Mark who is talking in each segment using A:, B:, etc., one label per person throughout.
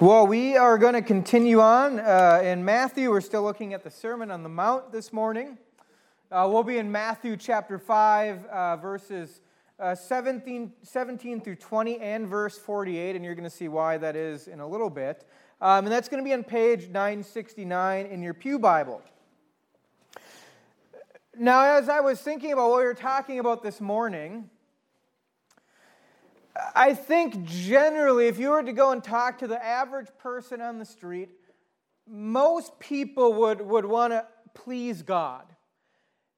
A: Well, we are going to continue on uh, in Matthew. We're still looking at the Sermon on the Mount this morning. Uh, we'll be in Matthew chapter 5, uh, verses uh, 17, 17 through 20 and verse 48, and you're going to see why that is in a little bit. Um, and that's going to be on page 969 in your Pew Bible. Now, as I was thinking about what we were talking about this morning, I think generally, if you were to go and talk to the average person on the street, most people would, would want to please God.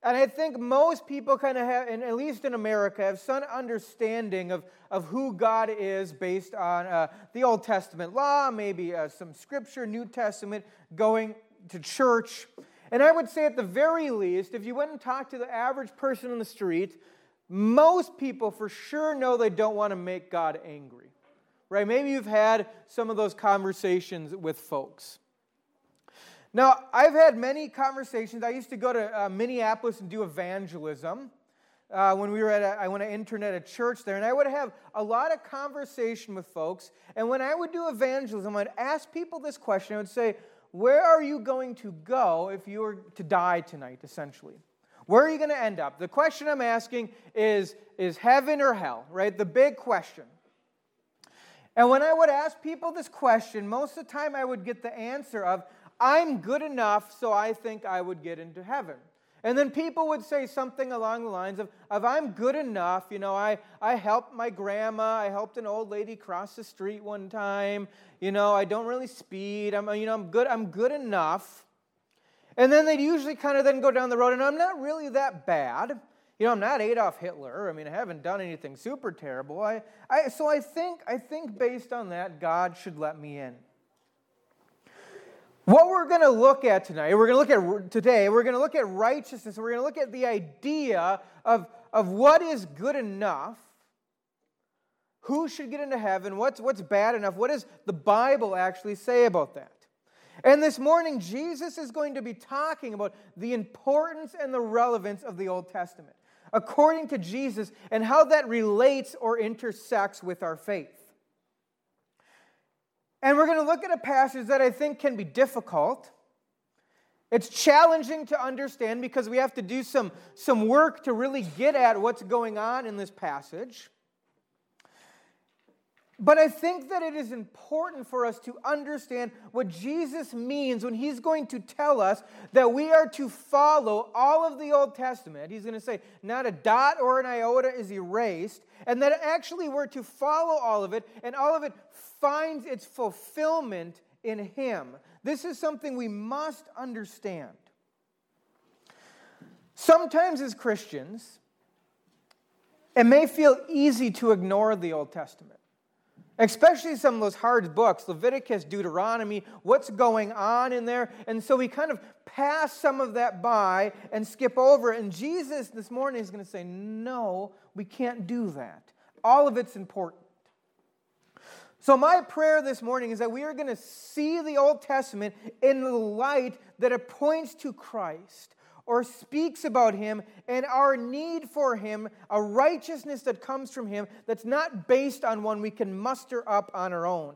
A: And I think most people kind of have, and at least in America, have some understanding of, of who God is based on uh, the Old Testament law, maybe uh, some scripture, New Testament, going to church. And I would say, at the very least, if you went and talked to the average person on the street, most people for sure know they don't want to make God angry. Right? Maybe you've had some of those conversations with folks. Now, I've had many conversations. I used to go to uh, Minneapolis and do evangelism. Uh, when we were at a, I went to intern at a church there, and I would have a lot of conversation with folks. And when I would do evangelism, I'd ask people this question. I would say, "Where are you going to go if you were to die tonight?" Essentially, where are you going to end up? The question I'm asking is is heaven or hell, right? The big question. And when I would ask people this question, most of the time I would get the answer of, I'm good enough, so I think I would get into heaven. And then people would say something along the lines of, of I'm good enough. You know, I, I helped my grandma. I helped an old lady cross the street one time. You know, I don't really speed. I'm, you know, I'm good. I'm good enough. And then they'd usually kind of then go down the road, and I'm not really that bad. You know, I'm not Adolf Hitler. I mean, I haven't done anything super terrible. I, I, so I think, I think based on that, God should let me in. What we're going to look at tonight, we're going to look at today, we're going to look at righteousness. We're going to look at the idea of, of what is good enough, who should get into heaven, what's, what's bad enough, what does the Bible actually say about that? And this morning, Jesus is going to be talking about the importance and the relevance of the Old Testament, according to Jesus, and how that relates or intersects with our faith. And we're going to look at a passage that I think can be difficult. It's challenging to understand because we have to do some, some work to really get at what's going on in this passage. But I think that it is important for us to understand what Jesus means when he's going to tell us that we are to follow all of the Old Testament. He's going to say, not a dot or an iota is erased, and that actually we're to follow all of it, and all of it finds its fulfillment in him. This is something we must understand. Sometimes, as Christians, it may feel easy to ignore the Old Testament. Especially some of those hard books, Leviticus, Deuteronomy, what's going on in there. And so we kind of pass some of that by and skip over. And Jesus this morning is going to say, no, we can't do that. All of it's important. So, my prayer this morning is that we are going to see the Old Testament in the light that it points to Christ or speaks about him and our need for him, a righteousness that comes from him that's not based on one we can muster up on our own.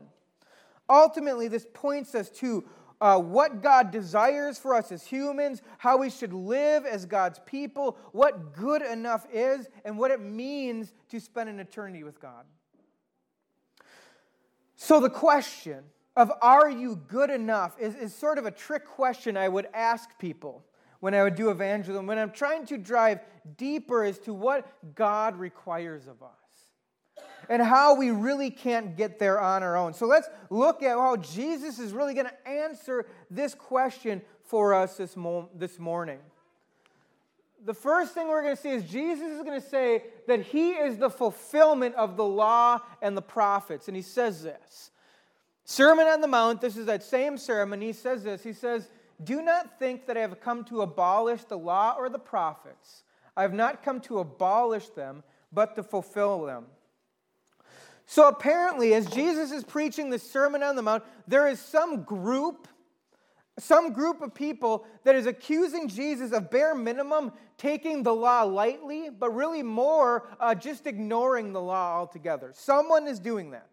A: Ultimately, this points us to uh, what God desires for us as humans, how we should live as God's people, what good enough is, and what it means to spend an eternity with God. So, the question of are you good enough is, is sort of a trick question I would ask people when I would do evangelism, when I'm trying to drive deeper as to what God requires of us and how we really can't get there on our own. So let's look at how Jesus is really going to answer this question for us this, mo- this morning. The first thing we're going to see is Jesus is going to say that he is the fulfillment of the law and the prophets. And he says this Sermon on the Mount, this is that same sermon. He says this He says, do not think that I have come to abolish the law or the prophets. I have not come to abolish them, but to fulfill them. So apparently, as Jesus is preaching the Sermon on the Mount, there is some group, some group of people that is accusing Jesus of bare minimum taking the law lightly, but really more uh, just ignoring the law altogether. Someone is doing that.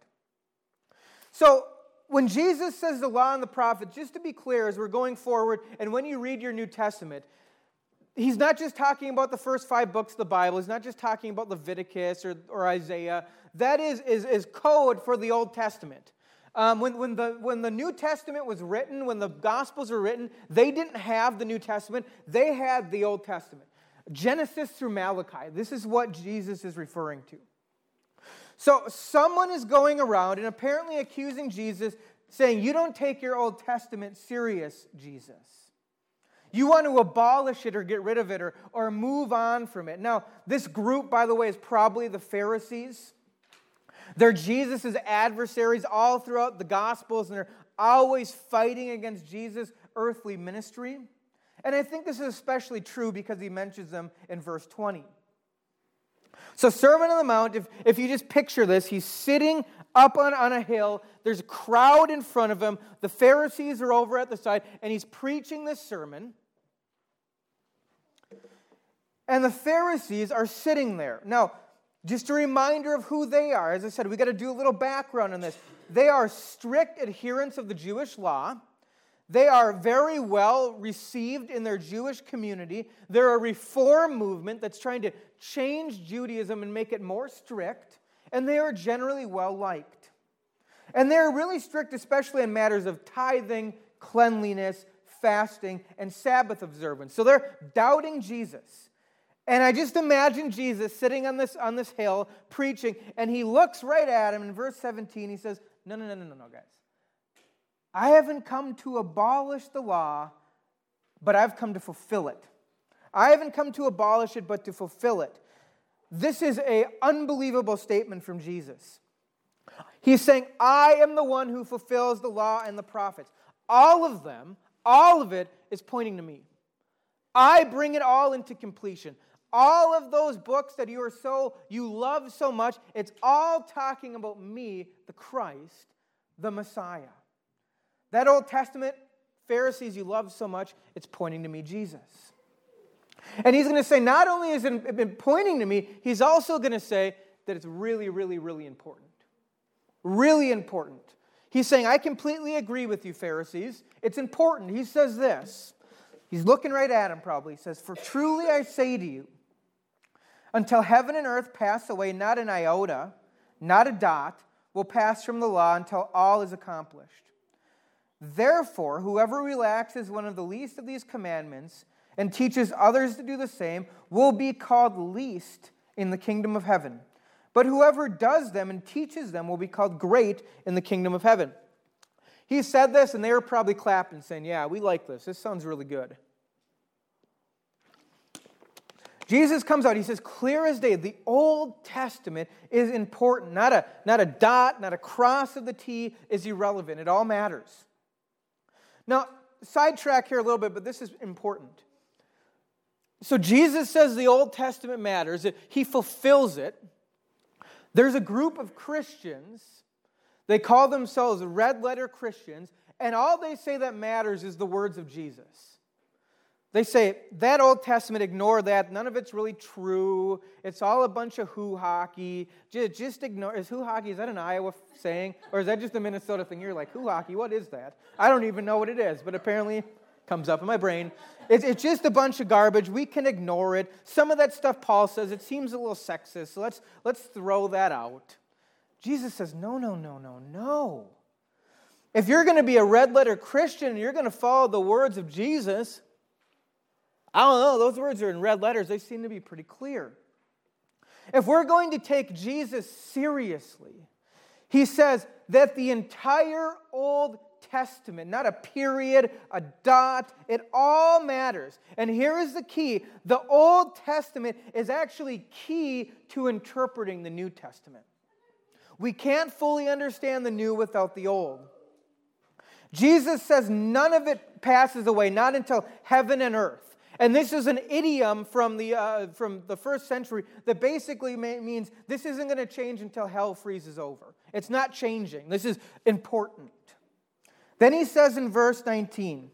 A: So when Jesus says the law and the prophets, just to be clear, as we're going forward, and when you read your New Testament, he's not just talking about the first five books of the Bible. He's not just talking about Leviticus or, or Isaiah. That is, is, is code for the Old Testament. Um, when, when, the, when the New Testament was written, when the Gospels were written, they didn't have the New Testament, they had the Old Testament. Genesis through Malachi. This is what Jesus is referring to. So someone is going around and apparently accusing Jesus, saying, You don't take your Old Testament serious, Jesus. You want to abolish it or get rid of it or, or move on from it. Now, this group, by the way, is probably the Pharisees. They're Jesus' adversaries all throughout the Gospels, and they're always fighting against Jesus' earthly ministry. And I think this is especially true because he mentions them in verse 20. So, Sermon on the Mount, if, if you just picture this, he's sitting up on, on a hill. There's a crowd in front of him. The Pharisees are over at the side, and he's preaching this sermon. And the Pharisees are sitting there. Now, just a reminder of who they are. As I said, we got to do a little background on this. They are strict adherents of the Jewish law. They are very well received in their Jewish community. They're a reform movement that's trying to change Judaism and make it more strict, and they are generally well liked. And they're really strict, especially in matters of tithing, cleanliness, fasting, and Sabbath observance. So they're doubting Jesus. And I just imagine Jesus sitting on this, on this hill preaching, and he looks right at him in verse 17. He says, No, no, no, no, no, no, guys. I haven't come to abolish the law, but I've come to fulfill it. I haven't come to abolish it, but to fulfill it. This is an unbelievable statement from Jesus. He's saying, I am the one who fulfills the law and the prophets. All of them, all of it is pointing to me. I bring it all into completion. All of those books that you are so you love so much, it's all talking about me, the Christ, the Messiah. That Old Testament Pharisees you love so much, it's pointing to me, Jesus. And he's going to say, not only is it been pointing to me, he's also going to say that it's really, really, really important. Really important. He's saying, I completely agree with you, Pharisees. It's important. He says this. He's looking right at him, probably. He says, For truly I say to you, until heaven and earth pass away, not an iota, not a dot, will pass from the law until all is accomplished. Therefore, whoever relaxes one of the least of these commandments and teaches others to do the same will be called least in the kingdom of heaven. But whoever does them and teaches them will be called great in the kingdom of heaven. He said this, and they were probably clapping, saying, Yeah, we like this. This sounds really good. Jesus comes out, he says, clear as day, the Old Testament is important. Not a, not a dot, not a cross of the T is irrelevant. It all matters. Now, sidetrack here a little bit, but this is important. So Jesus says the Old Testament matters, he fulfills it. There's a group of Christians, they call themselves red letter Christians, and all they say that matters is the words of Jesus. They say that Old Testament, ignore that. None of it's really true. It's all a bunch of hoo hockey. Just, just ignore. Is hoo hockey, is that an Iowa saying? Or is that just a Minnesota thing? You're like, hoo hockey, what is that? I don't even know what it is, but apparently comes up in my brain. It's, it's just a bunch of garbage. We can ignore it. Some of that stuff Paul says, it seems a little sexist, so let's, let's throw that out. Jesus says, no, no, no, no, no. If you're going to be a red letter Christian and you're going to follow the words of Jesus, I don't know, those words are in red letters. They seem to be pretty clear. If we're going to take Jesus seriously, he says that the entire Old Testament, not a period, a dot, it all matters. And here is the key the Old Testament is actually key to interpreting the New Testament. We can't fully understand the new without the old. Jesus says none of it passes away, not until heaven and earth. And this is an idiom from the, uh, from the first century that basically means this isn't going to change until hell freezes over. It's not changing. This is important. Then he says in verse 19,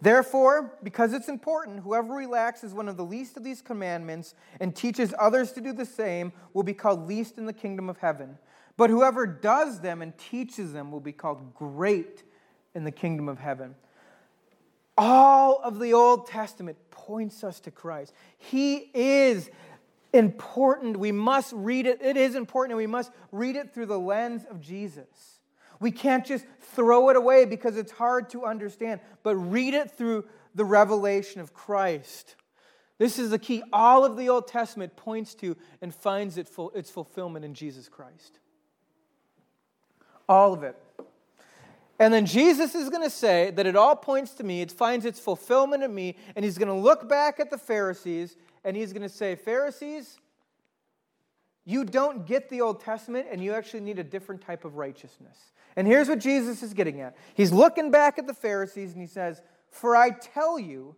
A: Therefore, because it's important, whoever relaxes one of the least of these commandments and teaches others to do the same will be called least in the kingdom of heaven. but whoever does them and teaches them will be called great in the kingdom of heaven. All of the Old Testament points us to Christ. He is important. We must read it. It is important, and we must read it through the lens of Jesus. We can't just throw it away because it's hard to understand, but read it through the revelation of Christ. This is the key. All of the Old Testament points to and finds it its fulfillment in Jesus Christ. All of it. And then Jesus is going to say that it all points to me, it finds its fulfillment in me, and he's going to look back at the Pharisees and he's going to say, Pharisees, you don't get the Old Testament and you actually need a different type of righteousness. And here's what Jesus is getting at He's looking back at the Pharisees and he says, For I tell you,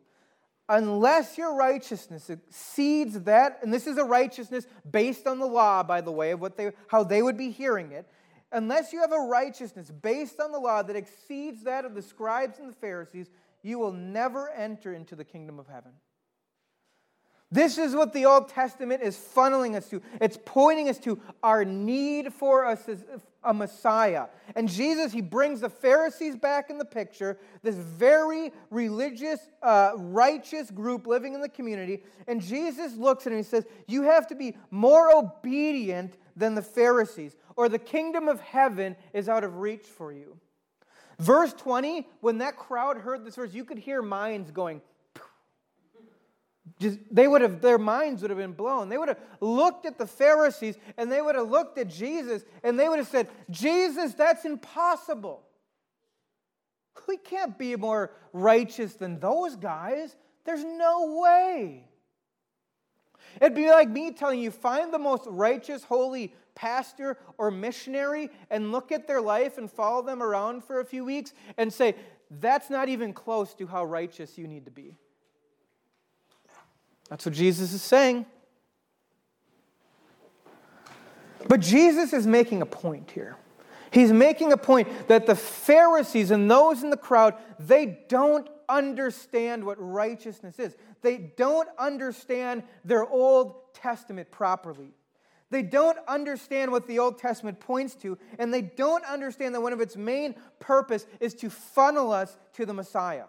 A: unless your righteousness exceeds that, and this is a righteousness based on the law, by the way, of what they, how they would be hearing it, unless you have a righteousness based on the law that exceeds that of the scribes and the Pharisees, you will never enter into the kingdom of heaven. This is what the Old Testament is funneling us to. It's pointing us to our need for us a Messiah. And Jesus, he brings the Pharisees back in the picture, this very religious, uh, righteous group living in the community. And Jesus looks at him and he says, You have to be more obedient than the Pharisees, or the kingdom of heaven is out of reach for you. Verse 20, when that crowd heard this verse, you could hear minds going, just, they would have, their minds would have been blown. They would have looked at the Pharisees and they would have looked at Jesus and they would have said, Jesus, that's impossible. We can't be more righteous than those guys. There's no way. It'd be like me telling you, find the most righteous, holy pastor or missionary and look at their life and follow them around for a few weeks and say, that's not even close to how righteous you need to be. That's what Jesus is saying. But Jesus is making a point here. He's making a point that the Pharisees and those in the crowd, they don't understand what righteousness is. They don't understand their Old Testament properly. They don't understand what the Old Testament points to, and they don't understand that one of its main purpose is to funnel us to the Messiah.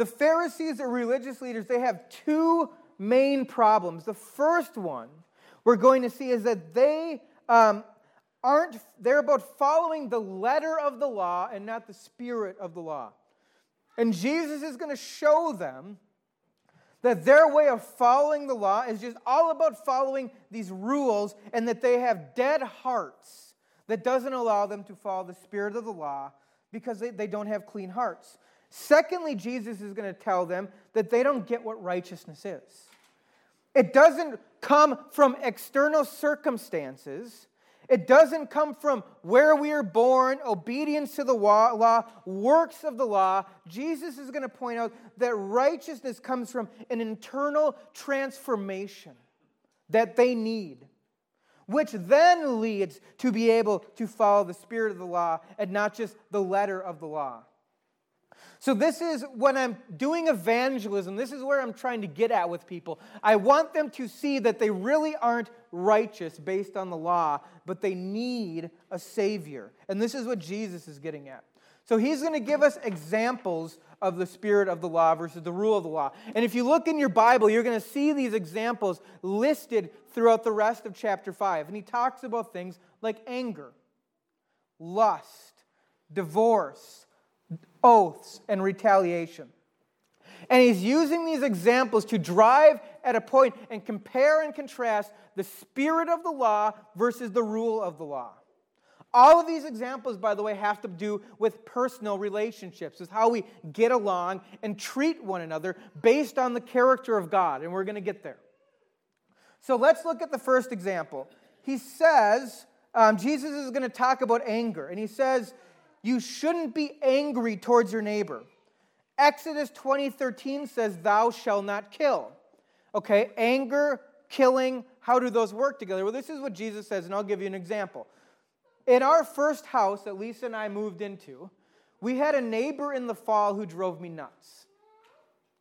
A: The Pharisees, or religious leaders, they have two main problems. The first one we're going to see is that they um, aren't, they're about following the letter of the law and not the spirit of the law. And Jesus is going to show them that their way of following the law is just all about following these rules and that they have dead hearts that doesn't allow them to follow the spirit of the law because they, they don't have clean hearts. Secondly, Jesus is going to tell them that they don't get what righteousness is. It doesn't come from external circumstances. It doesn't come from where we are born, obedience to the law, works of the law. Jesus is going to point out that righteousness comes from an internal transformation that they need, which then leads to be able to follow the spirit of the law and not just the letter of the law. So, this is when I'm doing evangelism, this is where I'm trying to get at with people. I want them to see that they really aren't righteous based on the law, but they need a Savior. And this is what Jesus is getting at. So, he's going to give us examples of the spirit of the law versus the rule of the law. And if you look in your Bible, you're going to see these examples listed throughout the rest of chapter 5. And he talks about things like anger, lust, divorce oaths, and retaliation. And he's using these examples to drive at a point and compare and contrast the spirit of the law versus the rule of the law. All of these examples, by the way, have to do with personal relationships, with how we get along and treat one another based on the character of God. And we're going to get there. So let's look at the first example. He says, um, Jesus is going to talk about anger. And he says, you shouldn't be angry towards your neighbor. Exodus 20:13 says thou shalt not kill. Okay, anger, killing, how do those work together? Well, this is what Jesus says and I'll give you an example. In our first house that Lisa and I moved into, we had a neighbor in the fall who drove me nuts.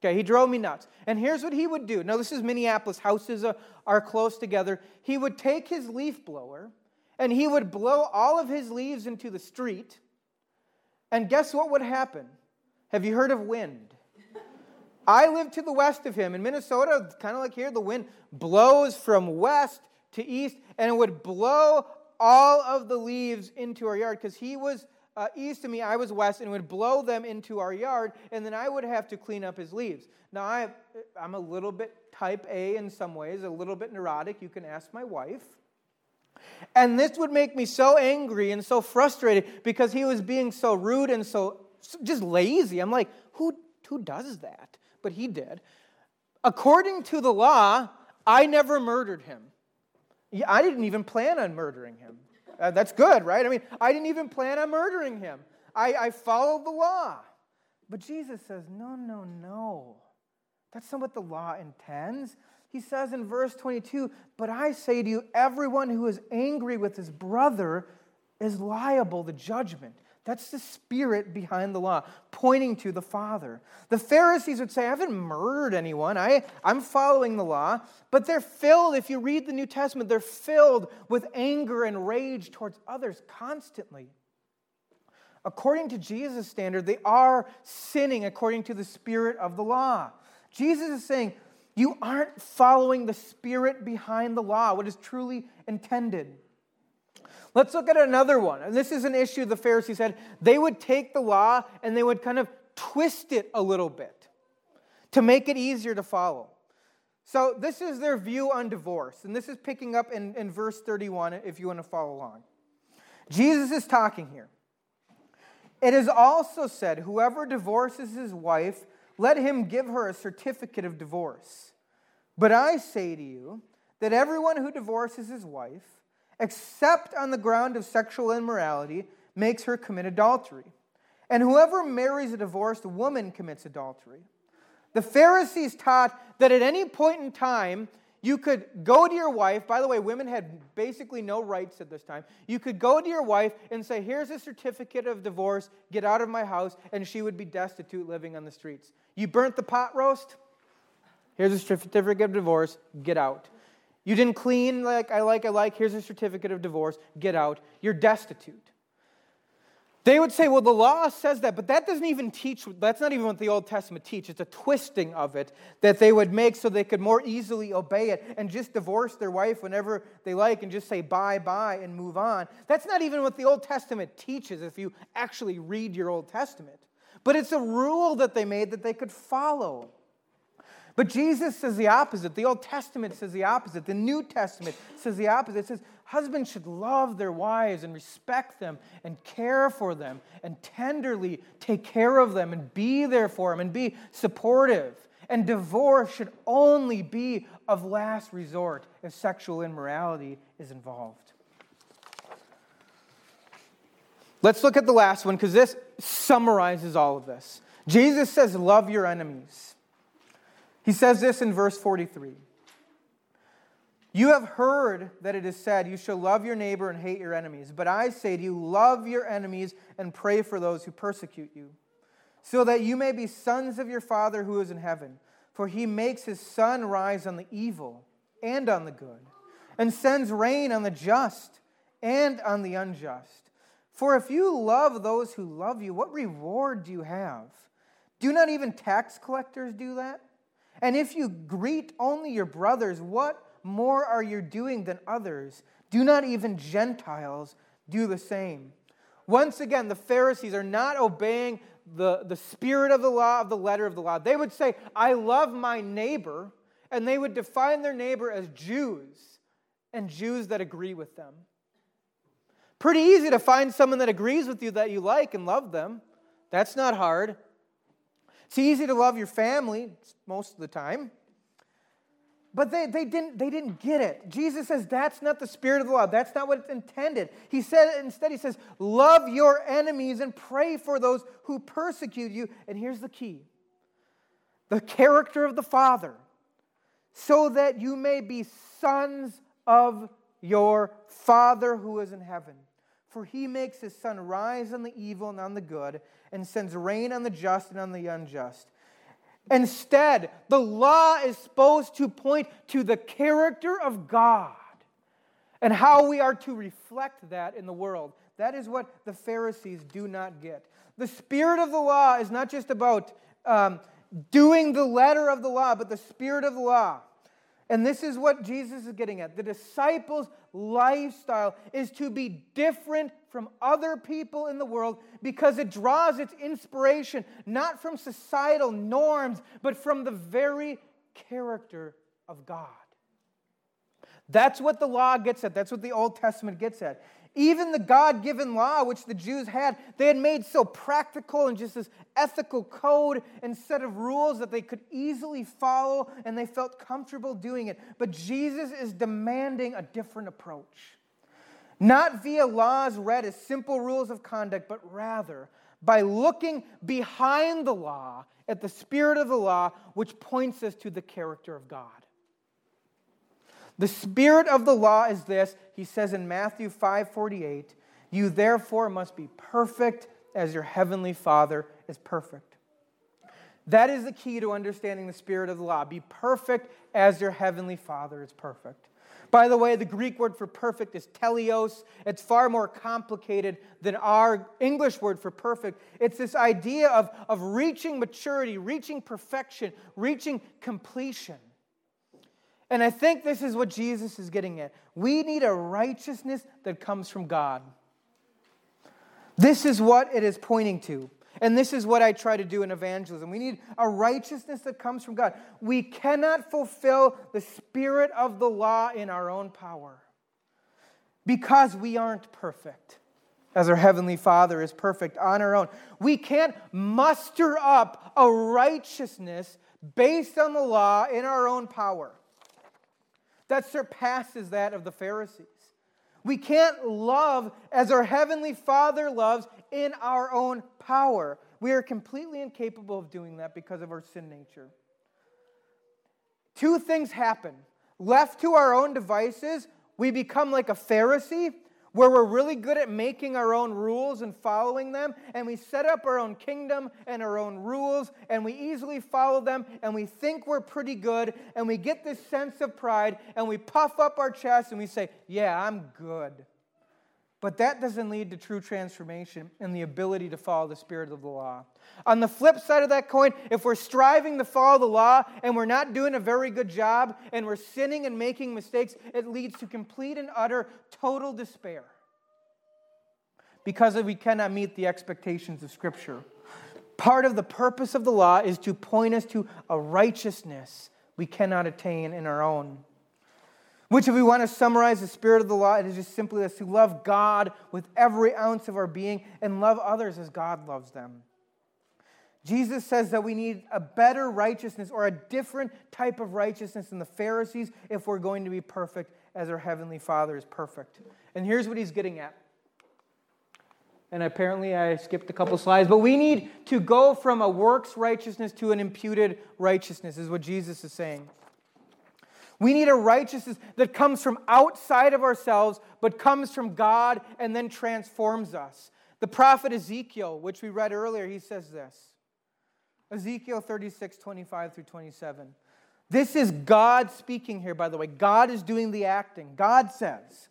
A: Okay, he drove me nuts. And here's what he would do. Now, this is Minneapolis, houses are close together. He would take his leaf blower and he would blow all of his leaves into the street. And guess what would happen? Have you heard of wind? I live to the west of him. In Minnesota, kind of like here, the wind blows from west to east, and it would blow all of the leaves into our yard because he was uh, east of me, I was west, and it would blow them into our yard, and then I would have to clean up his leaves. Now, I, I'm a little bit type A in some ways, a little bit neurotic. You can ask my wife. And this would make me so angry and so frustrated because he was being so rude and so just lazy. I'm like, who, who does that? But he did. According to the law, I never murdered him. I didn't even plan on murdering him. Uh, that's good, right? I mean, I didn't even plan on murdering him. I, I followed the law. But Jesus says, no, no, no. That's not what the law intends. He says in verse 22 But I say to you, everyone who is angry with his brother is liable to judgment. That's the spirit behind the law, pointing to the Father. The Pharisees would say, I haven't murdered anyone. I, I'm following the law. But they're filled, if you read the New Testament, they're filled with anger and rage towards others constantly. According to Jesus' standard, they are sinning according to the spirit of the law. Jesus is saying, You aren't following the spirit behind the law, what is truly intended. Let's look at another one. And this is an issue the Pharisees had. They would take the law and they would kind of twist it a little bit to make it easier to follow. So, this is their view on divorce. And this is picking up in, in verse 31 if you want to follow along. Jesus is talking here. It is also said, Whoever divorces his wife, let him give her a certificate of divorce. But I say to you that everyone who divorces his wife, except on the ground of sexual immorality, makes her commit adultery. And whoever marries a divorced woman commits adultery. The Pharisees taught that at any point in time, you could go to your wife. By the way, women had basically no rights at this time. You could go to your wife and say, Here's a certificate of divorce, get out of my house, and she would be destitute living on the streets. You burnt the pot roast? Here's a certificate of divorce, get out. You didn't clean like I like, I like. Here's a certificate of divorce. Get out. You're destitute. They would say, well, the law says that, but that doesn't even teach, that's not even what the Old Testament teaches. It's a twisting of it that they would make so they could more easily obey it and just divorce their wife whenever they like and just say bye bye and move on. That's not even what the Old Testament teaches if you actually read your Old Testament. But it's a rule that they made that they could follow. But Jesus says the opposite. The Old Testament says the opposite. The New Testament says the opposite. It says husbands should love their wives and respect them and care for them and tenderly take care of them and be there for them and be supportive. And divorce should only be of last resort if sexual immorality is involved. Let's look at the last one because this summarizes all of this. Jesus says, Love your enemies. He says this in verse 43 You have heard that it is said, You shall love your neighbor and hate your enemies. But I say to you, love your enemies and pray for those who persecute you, so that you may be sons of your Father who is in heaven. For he makes his sun rise on the evil and on the good, and sends rain on the just and on the unjust. For if you love those who love you, what reward do you have? Do not even tax collectors do that? And if you greet only your brothers, what more are you doing than others? Do not even Gentiles do the same? Once again, the Pharisees are not obeying the, the spirit of the law, of the letter of the law. They would say, I love my neighbor, and they would define their neighbor as Jews and Jews that agree with them. Pretty easy to find someone that agrees with you that you like and love them. That's not hard. It's easy to love your family most of the time. But they, they, didn't, they didn't get it. Jesus says that's not the spirit of the law. That's not what it's intended. He said instead, he says, love your enemies and pray for those who persecute you. And here's the key the character of the Father, so that you may be sons of your Father who is in heaven. For he makes his sun rise on the evil and on the good, and sends rain on the just and on the unjust. Instead, the law is supposed to point to the character of God and how we are to reflect that in the world. That is what the Pharisees do not get. The spirit of the law is not just about um, doing the letter of the law, but the spirit of the law. And this is what Jesus is getting at. The disciples' lifestyle is to be different from other people in the world because it draws its inspiration not from societal norms, but from the very character of God. That's what the law gets at. That's what the Old Testament gets at. Even the God given law, which the Jews had, they had made so practical and just this ethical code and set of rules that they could easily follow and they felt comfortable doing it. But Jesus is demanding a different approach. Not via laws read as simple rules of conduct, but rather by looking behind the law at the spirit of the law, which points us to the character of God. The spirit of the law is this, he says in Matthew 5:48, you therefore must be perfect as your heavenly Father is perfect. That is the key to understanding the spirit of the law. Be perfect as your heavenly Father is perfect. By the way, the Greek word for perfect is teleos. It's far more complicated than our English word for perfect. It's this idea of, of reaching maturity, reaching perfection, reaching completion. And I think this is what Jesus is getting at. We need a righteousness that comes from God. This is what it is pointing to. And this is what I try to do in evangelism. We need a righteousness that comes from God. We cannot fulfill the spirit of the law in our own power because we aren't perfect, as our Heavenly Father is perfect on our own. We can't muster up a righteousness based on the law in our own power that surpasses that of the Pharisees. We can't love as our Heavenly Father loves in our own power. We are completely incapable of doing that because of our sin nature. Two things happen. Left to our own devices, we become like a Pharisee where we're really good at making our own rules and following them, and we set up our own kingdom and our own rules, and we easily follow them, and we think we're pretty good, and we get this sense of pride, and we puff up our chest, and we say, Yeah, I'm good. But that doesn't lead to true transformation and the ability to follow the spirit of the law. On the flip side of that coin, if we're striving to follow the law and we're not doing a very good job and we're sinning and making mistakes, it leads to complete and utter total despair because we cannot meet the expectations of Scripture. Part of the purpose of the law is to point us to a righteousness we cannot attain in our own. Which, if we want to summarize the spirit of the law, it is just simply this to love God with every ounce of our being and love others as God loves them. Jesus says that we need a better righteousness or a different type of righteousness than the Pharisees if we're going to be perfect as our Heavenly Father is perfect. And here's what he's getting at. And apparently I skipped a couple slides, but we need to go from a works righteousness to an imputed righteousness, is what Jesus is saying. We need a righteousness that comes from outside of ourselves, but comes from God and then transforms us. The prophet Ezekiel, which we read earlier, he says this Ezekiel 36, 25 through 27. This is God speaking here, by the way. God is doing the acting. God says,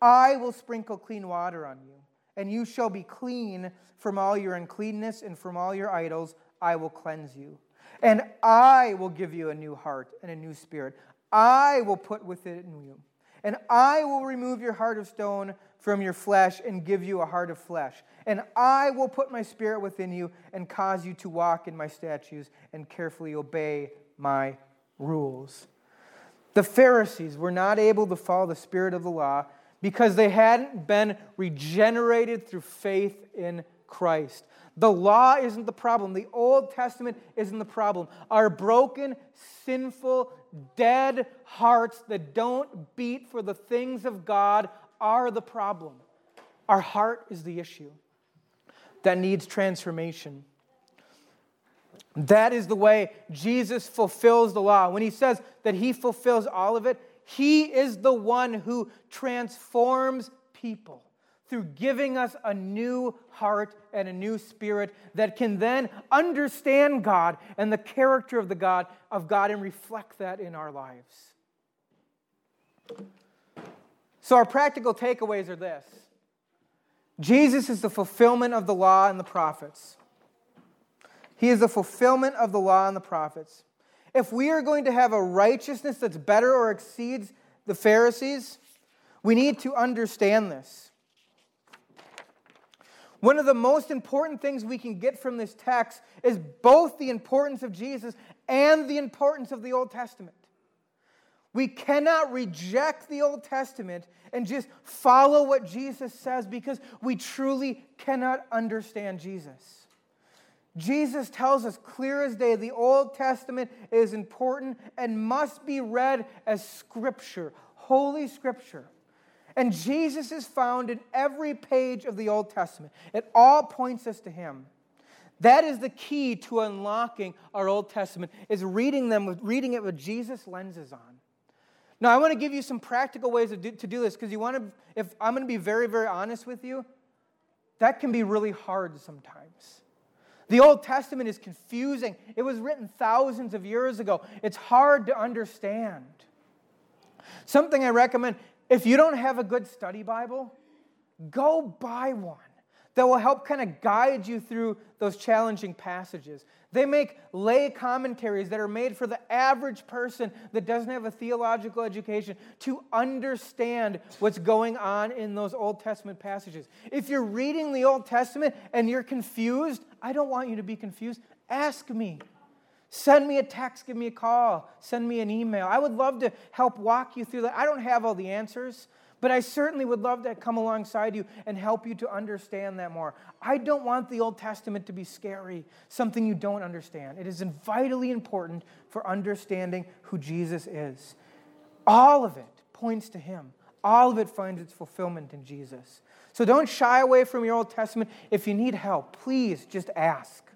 A: I will sprinkle clean water on you, and you shall be clean from all your uncleanness, and from all your idols I will cleanse you. And I will give you a new heart and a new spirit. I will put within you. And I will remove your heart of stone from your flesh and give you a heart of flesh. And I will put my spirit within you and cause you to walk in my statutes and carefully obey my rules. The Pharisees were not able to follow the spirit of the law because they hadn't been regenerated through faith in Christ. The law isn't the problem. The Old Testament isn't the problem. Our broken, sinful, dead hearts that don't beat for the things of God are the problem. Our heart is the issue that needs transformation. That is the way Jesus fulfills the law. When he says that he fulfills all of it, he is the one who transforms people through giving us a new heart and a new spirit that can then understand God and the character of the God of God and reflect that in our lives. So, our practical takeaways are this Jesus is the fulfillment of the law and the prophets. He is the fulfillment of the law and the prophets. If we are going to have a righteousness that's better or exceeds the Pharisees, we need to understand this. One of the most important things we can get from this text is both the importance of Jesus and the importance of the Old Testament. We cannot reject the Old Testament and just follow what Jesus says because we truly cannot understand Jesus. Jesus tells us clear as day the Old Testament is important and must be read as Scripture, Holy Scripture. And Jesus is found in every page of the Old Testament. It all points us to Him. That is the key to unlocking our Old Testament, is reading them, with, reading it with Jesus lenses on. Now, I want to give you some practical ways to do, to do this because you want to, if I'm going to be very, very honest with you, that can be really hard sometimes. The Old Testament is confusing. It was written thousands of years ago. It's hard to understand. Something I recommend if you don't have a good study Bible, go buy one that will help kind of guide you through those challenging passages. They make lay commentaries that are made for the average person that doesn't have a theological education to understand what's going on in those Old Testament passages. If you're reading the Old Testament and you're confused, I don't want you to be confused. Ask me. Send me a text, give me a call, send me an email. I would love to help walk you through that. I don't have all the answers. But I certainly would love to come alongside you and help you to understand that more. I don't want the Old Testament to be scary, something you don't understand. It is vitally important for understanding who Jesus is. All of it points to Him, all of it finds its fulfillment in Jesus. So don't shy away from your Old Testament. If you need help, please just ask.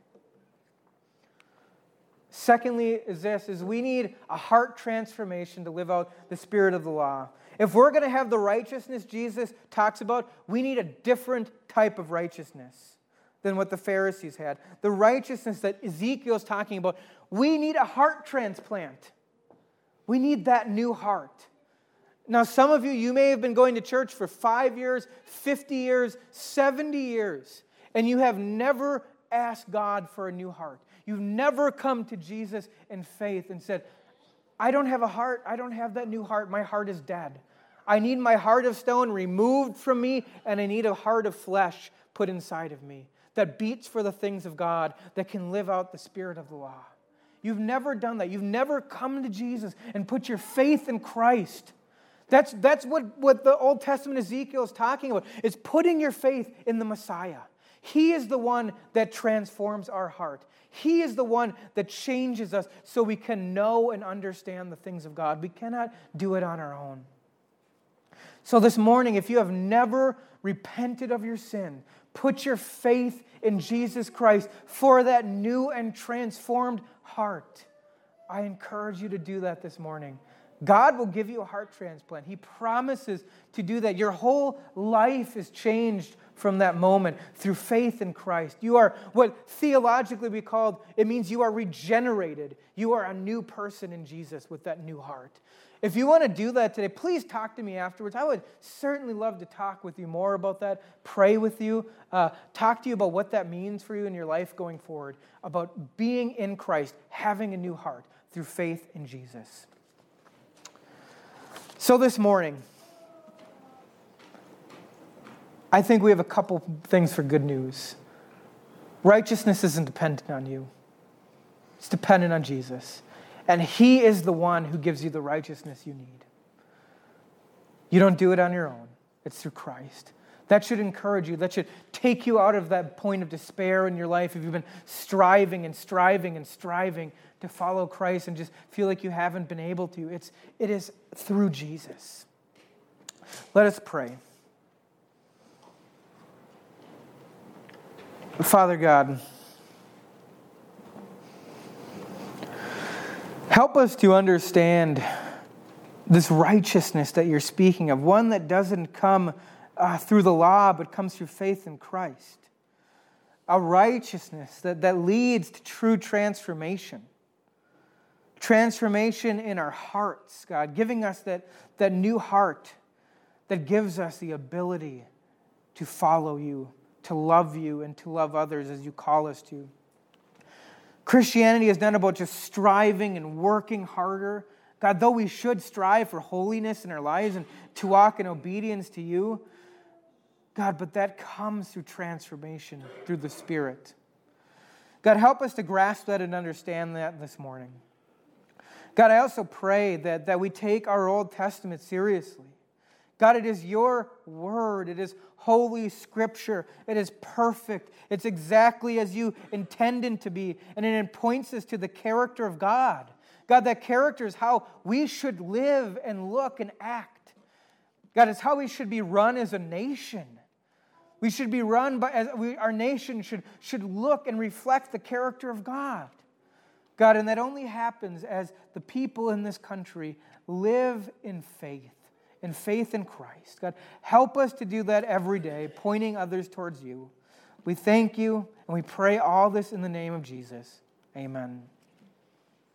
A: Secondly, is this is we need a heart transformation to live out the spirit of the law. If we're going to have the righteousness Jesus talks about, we need a different type of righteousness than what the Pharisees had. The righteousness that Ezekiel is talking about, we need a heart transplant. We need that new heart. Now, some of you, you may have been going to church for five years, 50 years, 70 years, and you have never asked God for a new heart. You've never come to Jesus in faith and said, I don't have a heart. I don't have that new heart. My heart is dead. I need my heart of stone removed from me, and I need a heart of flesh put inside of me that beats for the things of God, that can live out the spirit of the law. You've never done that. You've never come to Jesus and put your faith in Christ. That's, that's what, what the Old Testament Ezekiel is talking about. It's putting your faith in the Messiah. He is the one that transforms our heart. He is the one that changes us so we can know and understand the things of God. We cannot do it on our own. So, this morning, if you have never repented of your sin, put your faith in Jesus Christ for that new and transformed heart. I encourage you to do that this morning. God will give you a heart transplant. He promises to do that. Your whole life is changed from that moment through faith in Christ. You are what theologically we called, it means you are regenerated. You are a new person in Jesus with that new heart. If you want to do that today, please talk to me afterwards. I would certainly love to talk with you more about that, pray with you, uh, talk to you about what that means for you in your life going forward, about being in Christ, having a new heart through faith in Jesus. So this morning, I think we have a couple things for good news. Righteousness isn't dependent on you, it's dependent on Jesus. And He is the one who gives you the righteousness you need. You don't do it on your own, it's through Christ. That should encourage you. That should take you out of that point of despair in your life if you've been striving and striving and striving to follow Christ and just feel like you haven't been able to. It's, it is through Jesus. Let us pray. Father God, help us to understand this righteousness that you're speaking of, one that doesn't come uh, through the law, but comes through faith in Christ. A righteousness that, that leads to true transformation. Transformation in our hearts, God, giving us that, that new heart that gives us the ability to follow you, to love you, and to love others as you call us to. Christianity is not about just striving and working harder. God, though we should strive for holiness in our lives and to walk in obedience to you, God, but that comes through transformation, through the Spirit. God, help us to grasp that and understand that this morning. God, I also pray that, that we take our Old Testament seriously. God, it is your word. It is holy scripture. It is perfect. It's exactly as you intended to be. And it points us to the character of God. God, that character is how we should live and look and act. God, it's how we should be run as a nation. We should be run by, as we, our nation should, should look and reflect the character of God. God, and that only happens as the people in this country live in faith, in faith in Christ. God, help us to do that every day, pointing others towards you. We thank you and we pray all this in the name of Jesus. Amen.